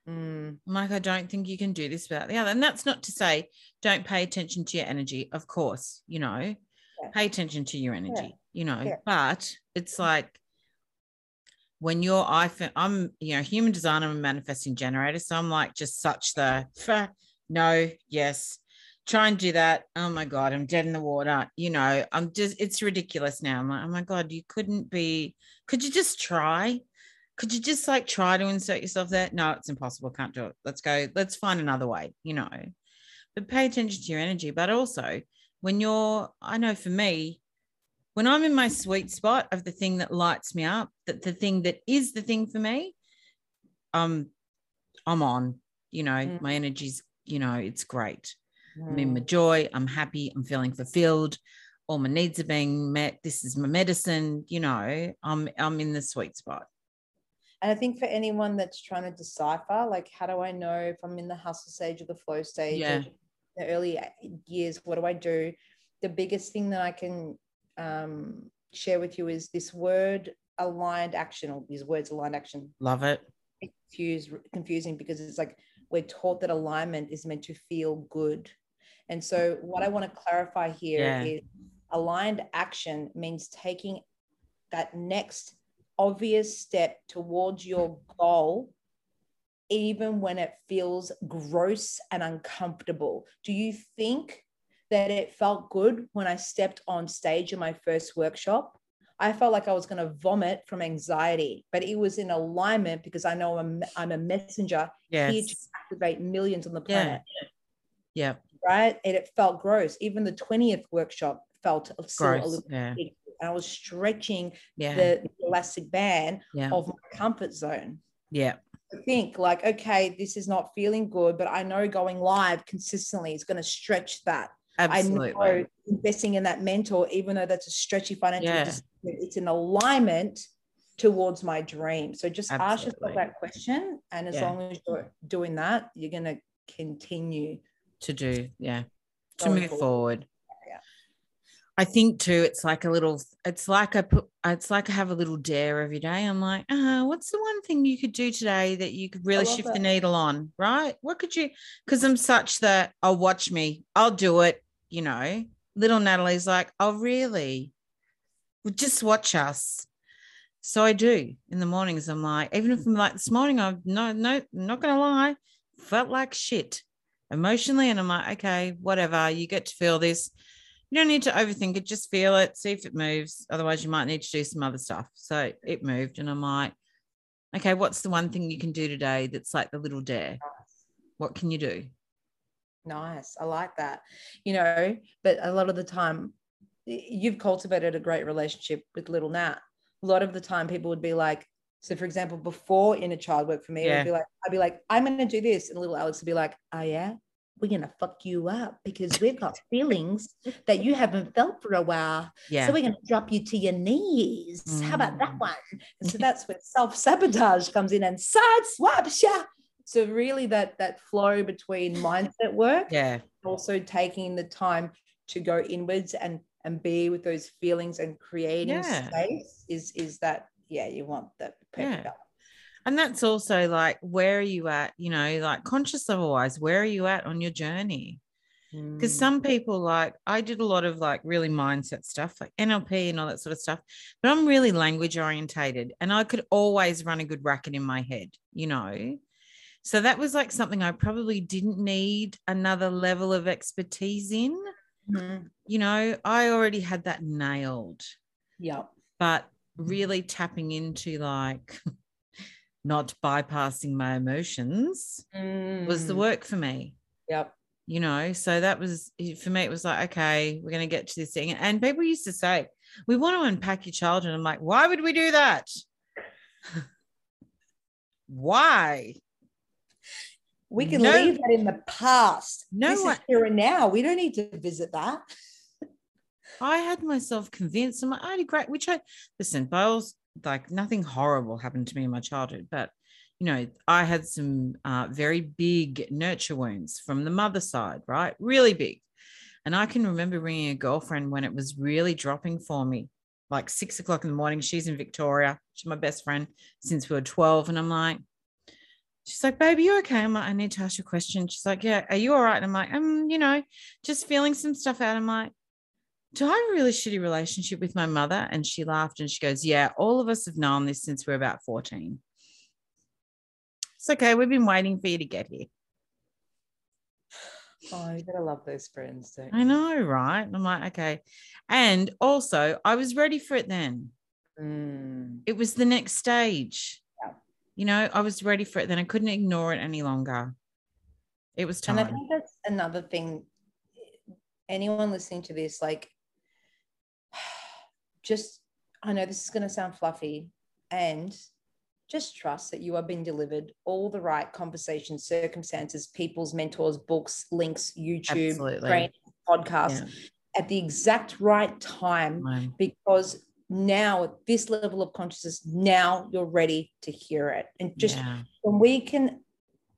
Mm. Like, I don't think you can do this without the other. And that's not to say don't pay attention to your energy. Of course, you know, yeah. pay attention to your energy, yeah. you know, yeah. but it's like when you're iPhone, I'm, you know, human design, I'm a manifesting generator. So I'm like just such the no, yes, try and do that. Oh my God, I'm dead in the water. You know, I'm just, it's ridiculous now. I'm like, oh my God, you couldn't be, could you just try? Could you just like try to insert yourself there? No, it's impossible. Can't do it. Let's go. Let's find another way, you know. But pay attention to your energy. But also, when you're, I know for me, when I'm in my sweet spot of the thing that lights me up, that the thing that is the thing for me, um, I'm on, you know, mm. my energy's, you know, it's great. Mm. I'm in my mm. joy. I'm happy. I'm feeling fulfilled. All my needs are being met. This is my medicine. You know, I'm I'm in the sweet spot. And I think for anyone that's trying to decipher, like, how do I know if I'm in the hustle stage or the flow stage? Yeah. the early years, what do I do? The biggest thing that I can um, share with you is this word aligned action or these words aligned action. Love it. Confused, confusing because it's like we're taught that alignment is meant to feel good. And so, what I want to clarify here yeah. is aligned action means taking that next obvious step towards your goal, even when it feels gross and uncomfortable. Do you think that it felt good when I stepped on stage in my first workshop? I felt like I was going to vomit from anxiety, but it was in alignment because I know I'm, I'm a messenger yes. here to activate millions on the planet. Yeah. yeah. Right. And it felt gross. Even the 20th workshop felt gross. a little yeah. and I was stretching yeah. the, elastic band yeah. of my comfort zone. Yeah. I think like, okay, this is not feeling good, but I know going live consistently is going to stretch that. Absolutely. I know investing in that mentor, even though that's a stretchy financial, yeah. it's in alignment towards my dream. So just Absolutely. ask yourself that question. And as yeah. long as you're doing that, you're going to continue to do, yeah, to move forward. forward. I think too, it's like a little, it's like I put, it's like I have a little dare every day. I'm like, uh, what's the one thing you could do today that you could really shift that. the needle on, right? What could you, because I'm such that I'll oh, watch me, I'll do it, you know. Little Natalie's like, oh, really? Well, just watch us. So I do in the mornings. I'm like, even if I'm like this morning, I'm no, no, not gonna lie, felt like shit emotionally. And I'm like, okay, whatever, you get to feel this you don't need to overthink it. Just feel it, see if it moves. Otherwise, you might need to do some other stuff. So it moved, and I'm like, okay, what's the one thing you can do today that's like the little dare? What can you do? Nice. I like that. You know, but a lot of the time, you've cultivated a great relationship with little Nat. A lot of the time, people would be like, so for example, before inner child work for me, yeah. would be like, I'd be like, I'm to do this. And little Alex would be like, oh, yeah we're to fuck you up because we've got feelings that you haven't felt for a while. Yeah. So we're to drop you to your knees. Mm. How about that mm. one? And so that's where self sabotage comes in and side swipes you. So really that that flow between mindset work, yeah, also taking the time to go inwards and and be with those feelings and creating yeah. space is is that yeah you want that perfect yeah. And that's also like, where are you at? You know, like conscious level wise, where are you at on your journey? Because Mm. some people, like, I did a lot of like really mindset stuff, like NLP and all that sort of stuff, but I'm really language orientated and I could always run a good racket in my head, you know? So that was like something I probably didn't need another level of expertise in. Mhm. You know, I already had that nailed Yep. but really tapping into like not bypassing my emotions was the Mm. work for me Yep. you know so that was for me it was like okay we're going to get to this thing and people used to say we want to unpack your childhood i'm like why would we do that why We can No- leave that in the past. No this one- is here and now. We don't need to visit that. I had myself convinced. I'm like, I had a great, which I listen, Bowles, like nothing horrible happened to me in my childhood, but you know, I had some uh, very big nurture wounds from the mother side, right? Really big. And I can remember ringing a girlfriend when it was really dropping for me, like six o'clock in the morning. She's in Victoria. She's my best friend since we were 12. And I'm like, she's like, baby, you okay? I'm like, I need to ask you a question. She's like, yeah, are you all right? And I'm like, um, you know, just feeling some stuff out. I'm like, do I have a really shitty relationship with my mother? And she laughed and she goes, Yeah, all of us have known this since we we're about 14. It's okay. We've been waiting for you to get here. Oh, you gotta love those friends. Don't I know, right? I'm like, okay. And also, I was ready for it then. Mm. It was the next stage. You know, I was ready for it then. I couldn't ignore it any longer. It was time. And I think that's another thing. Anyone listening to this, like, just, I know this is going to sound fluffy, and just trust that you are being delivered all the right conversations, circumstances, people's mentors, books, links, YouTube, training, podcasts Yeah. at the exact right time because now at this level of consciousness, now you're ready to hear it. And just yeah. when we can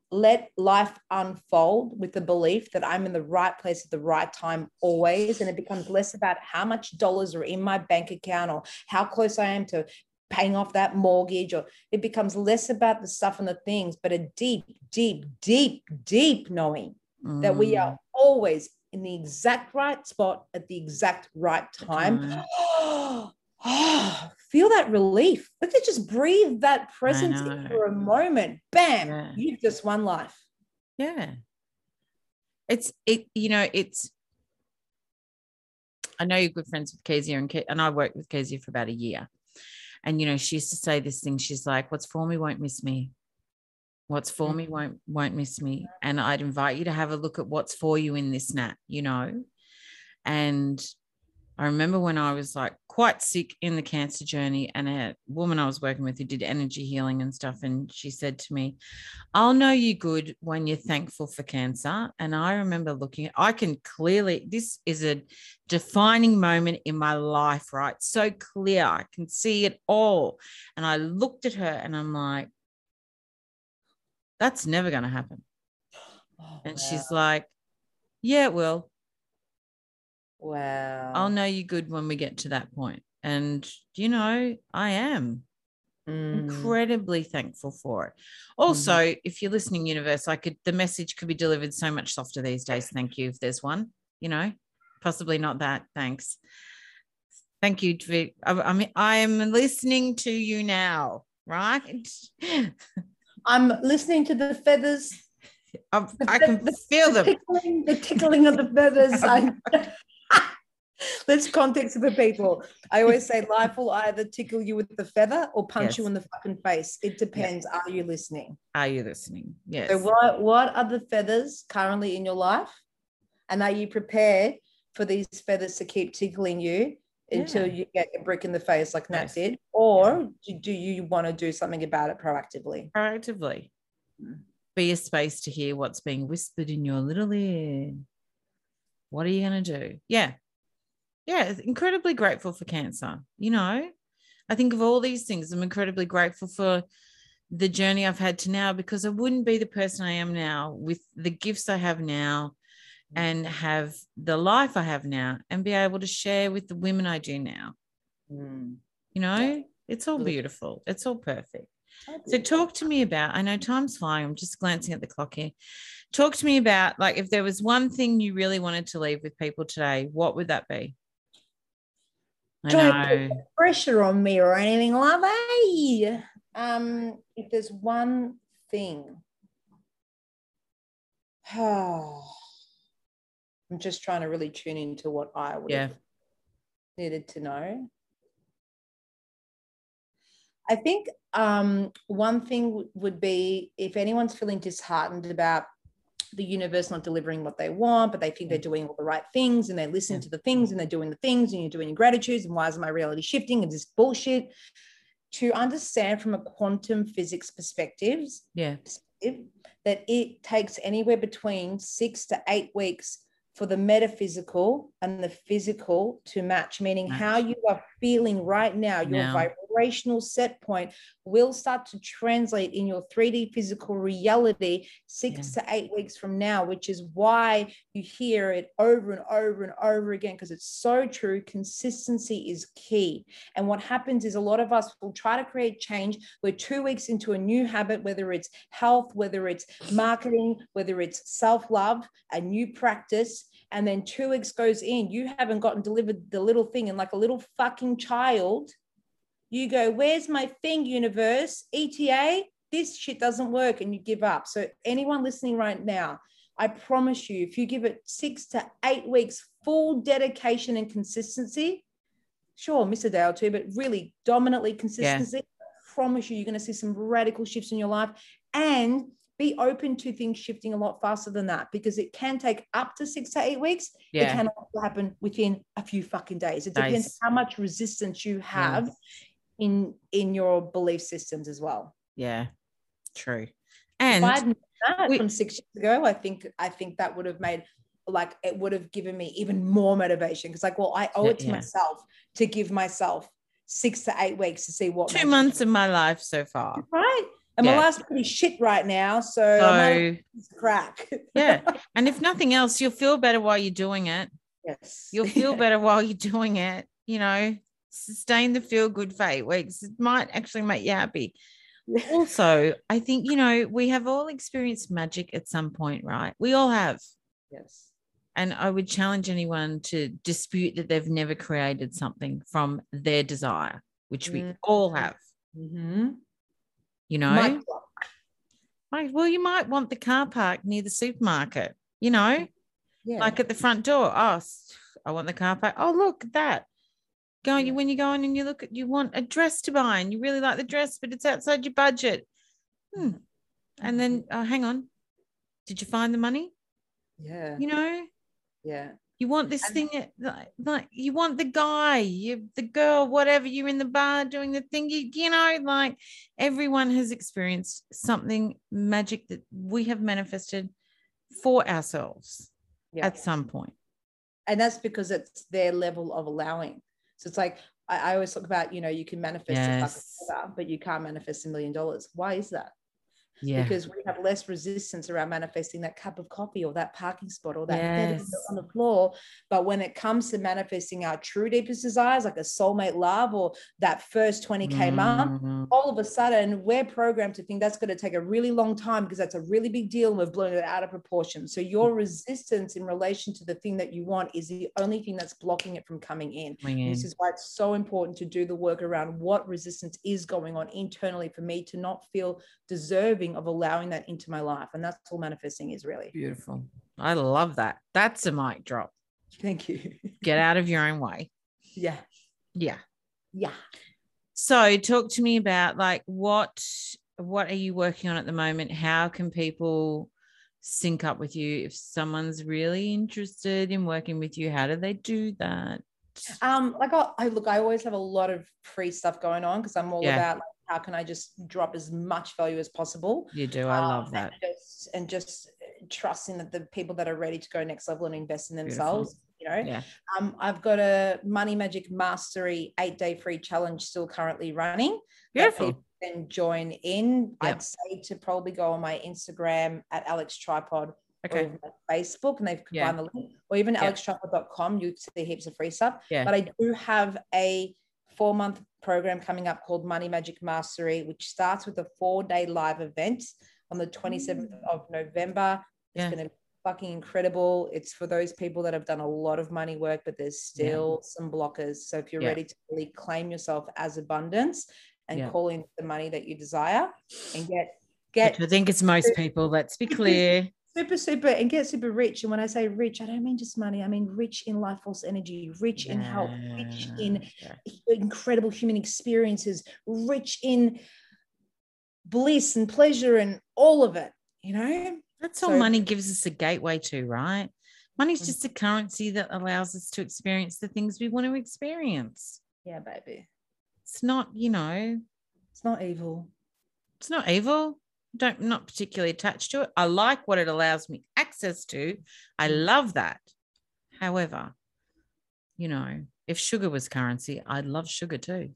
let life unfold with the belief that I'm in the right place at the right time always, and it becomes less about how much dollars are in my bank account or how close I am to paying off that mortgage, or it becomes less about the stuff and the things, but a deep, deep, deep, deep knowing that we Mm. are always in the exact right spot at the exact right time. time. Oh, feel that relief. Let's just breathe that presence in for a moment. Bam, Yeah. you've just won life. Yeah. It's it, you know, it's I know you're good friends with Kezia and Ke- and I worked with Kezia for about a year. And you know, she used to say this thing. She's like, "What's for me won't miss me. What's for me won't won't miss me." And I'd invite you to have a look at what's for you in this nat, you know. And I remember when I was like quite sick in the cancer journey, and a woman I was working with who did energy healing and stuff, and she said to me, I'll know you good when you're thankful for cancer. And I remember looking, I can clearly, this is a defining moment in my life, right? So clear. I can see it all. And I looked at her and I'm like, that's never going to happen. Oh, And wow. she's like, yeah, it will. Wow. I'll know you good when we get to that point. And, you know, I am. Mm. incredibly thankful for it. Also, if you're listening, universe, I could the message could be delivered so much softer these days. Thank you if there's one, you know, possibly not that. Thanks. Thank you. I, I mean, I am listening to you now, right? I'm listening to the feathers. I, I can feel the them. tickling, the tickling of the feathers. I, let's context for the people. I always say life will either tickle you with the feather or punch you in the fucking face. It depends. Are you listening? Are you listening? Yes. So what what are the feathers currently in your life? And are you prepared for these feathers to keep tickling you until Yeah. you get a brick in the face like Nat Yes. did? Or do, do you want to do something about it proactively? Proactively. Mm. Be a space to hear what's being whispered in your little ear. What are you going to do? Yeah. Yeah. Incredibly grateful for cancer. You know, I think of all these things. I'm incredibly grateful for the journey I've had to now because I wouldn't be the person I am now with the gifts I have now and have the life I have now and be able to share with the women I do now. Mm. You know, it's all beautiful. It's all perfect. So talk to me about, I know time's flying. I'm just glancing at the clock here. Talk to me about like if there was one thing you really wanted to leave with people today, what would that be? I Don't put pressure on me or anything like that. Um, if there's one thing, oh, I'm just trying to really tune into what I would yeah. have needed to know. I think um, one thing would be if anyone's feeling disheartened about the universe not delivering what they want, but they think they're mm. doing all the right things and they listen yeah. to the things and they're doing the things and you're doing your gratitudes and why is my reality shifting and this bullshit. To understand from a quantum physics perspective, yeah, that it takes anywhere between six to eight weeks for the metaphysical and the physical to match, meaning how you are feeling right now, your now. vibrational set point will start to translate in your 3D physical reality six yeah. to eight weeks from now, which is why you hear it over and over and over again because it's so true. Consistency is key. And what happens is a lot of us will try to create change. We're two weeks into a new habit, whether it's health, whether it's marketing, whether it's self love, a new practice and then two weeks goes in, you haven't gotten delivered the little thing, and like a little fucking child, you go, Where's my thing, universe? ETA, this shit doesn't work, and you give up. So, anyone listening right now, I promise you, if you give it six to eight weeks, full dedication and consistency, sure, miss a day or two, but really dominantly consistency, yeah. I promise you, you're going to see some radical shifts in your life. And be open to things shifting a lot faster than that because it can take up to six to eight weeks. Yeah. It can happen within a few fucking days. It depends how much resistance you have in in your belief systems as well. Yeah, true. And we, from six years ago, I think I think that would have made like it would have given me even more motivation because like, well, I owe it to yeah. myself to give myself six to eight weeks to see what two months of my life so far. Right and yeah. my life's pretty shit right now. So, so crack. yeah. And if nothing else, you'll feel better while you're doing it. Yes. You'll feel better while you're doing it. You know, sustain the feel good for eight weeks. It might actually make you happy. also, I think, you know, we have all experienced magic at some point, right? We all have. Yes. And I would challenge anyone to dispute that they've never created something from their desire, which we mm-hmm. all have. Mm-hmm you know? Like, well you might want the car park near the supermarket you know? Yeah. like at the front door. Oh i want the car park. Oh look at that. Going yeah. when you go in and you look at you want a dress to buy and you really like the dress but it's outside your budget. Hmm. and then oh, hang on. Did you find the money? Yeah. You know? Yeah you want this and, thing like, like you want the guy, you the girl, whatever. You're in the bar doing the thing. You you know, like everyone has experienced something magic that we have manifested for ourselves yeah. at some point. And that's because it's their level of allowing. So it's like I, I always talk about, you know, you can manifest yes. a buck but you can't manifest a million dollars. Why is that? Yeah. because we have less resistance around manifesting that cup of coffee or that parking spot or that yes. on the floor. But when it comes to manifesting our true deepest desires, like a soulmate love or that first 20K mm-hmm. month, all of a sudden we're programmed to think that's going to take a really long time because that's a really big deal and we've blown it out of proportion. So your resistance in relation to the thing that you want is the only thing that's blocking it from coming in. in. This is why it's so important to do the work around what resistance is going on internally for me to not feel deserving of allowing that into my life. And that's all manifesting is really. Beautiful. I love that. That's a mic drop. Thank you. Get out of your own way. Yeah. Yeah. Yeah. So talk to me about like what what are you working on at the moment? How can people sync up with you if someone's really interested in working with you? How do they do that? Um, like I, I look, I always have a lot of free stuff going on because I'm all yeah. about like how can I just drop as much value as possible? You do. I love um, that. And just, and just, trusting that the people that are ready to go next level and invest in themselves. Beautiful. You know, yeah. um, I've got a Money Magic Mastery eight day free challenge still currently running. Beautiful. And join in. Yep. I'd say to probably go on my Instagram at Alex Tripod okay. Facebook and they've combined yeah. the link, or even yeah. alextripod.com. You see heaps of free stuff. Yeah. But I do have a four month program coming up called Money Magic Mastery, which starts with a four day live event on the 27th mm. of November. It's yeah. going to be fucking incredible. It's for those people that have done a lot of money work, but there's still yeah. some blockers. So if you're yeah. ready to really claim yourself as abundance and yeah. call in the money that you desire and get get I think it's most people, let's be clear. Super, super, and get super rich. And when I say rich, I don't mean just money. I mean rich in life force energy, rich in health, rich in incredible human experiences, rich in bliss and pleasure and all of it, you know? That's all so, money gives us a gateway to, right? Money's mm. just a currency that allows us to experience the things we want to experience. Yeah, baby. It's not, you know, it's not evil. It's not evil. Don't not particularly attached to it. I like what it allows me access to. I mm. love that. However, you know, if sugar was currency, I'd love sugar too.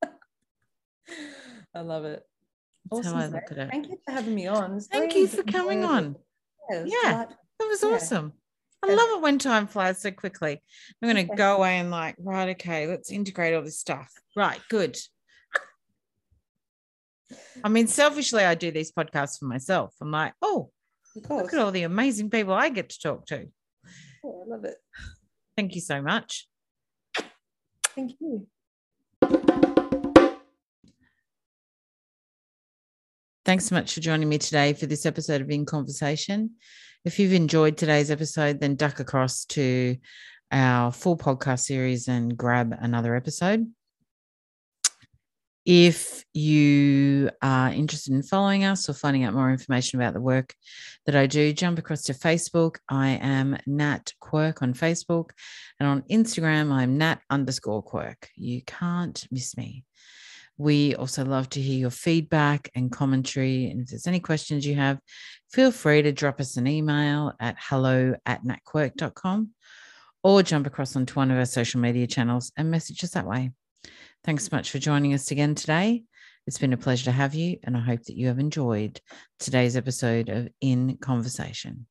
I love it. That's awesome, how I look at it. Thank you for having me on. Thank you for coming on. Yeah, yeah that was awesome. Yeah. I love it when time flies so quickly. I'm going to go away and like, right, okay, let's integrate all this stuff. Right, good. I mean, selfishly, I do these podcasts for myself. I'm like, oh, look at all the amazing people I get to talk to. Oh, I love it. Thank you so much. Thank you. Thanks so much for joining me today for this episode of In Conversation. If you've enjoyed today's episode, then duck across to our full podcast series and grab another episode. If you are interested in following us or finding out more information about the work that I do, jump across to Facebook. I am Nat Quirk on Facebook. And on Instagram, I'm Nat underscore Quirk. You can't miss me. We also love to hear your feedback and commentary. And if there's any questions you have, feel free to drop us an email at hello at natquirk.com or jump across onto one of our social media channels and message us that way. Thanks so much for joining us again today. It's been a pleasure to have you, and I hope that you have enjoyed today's episode of In Conversation.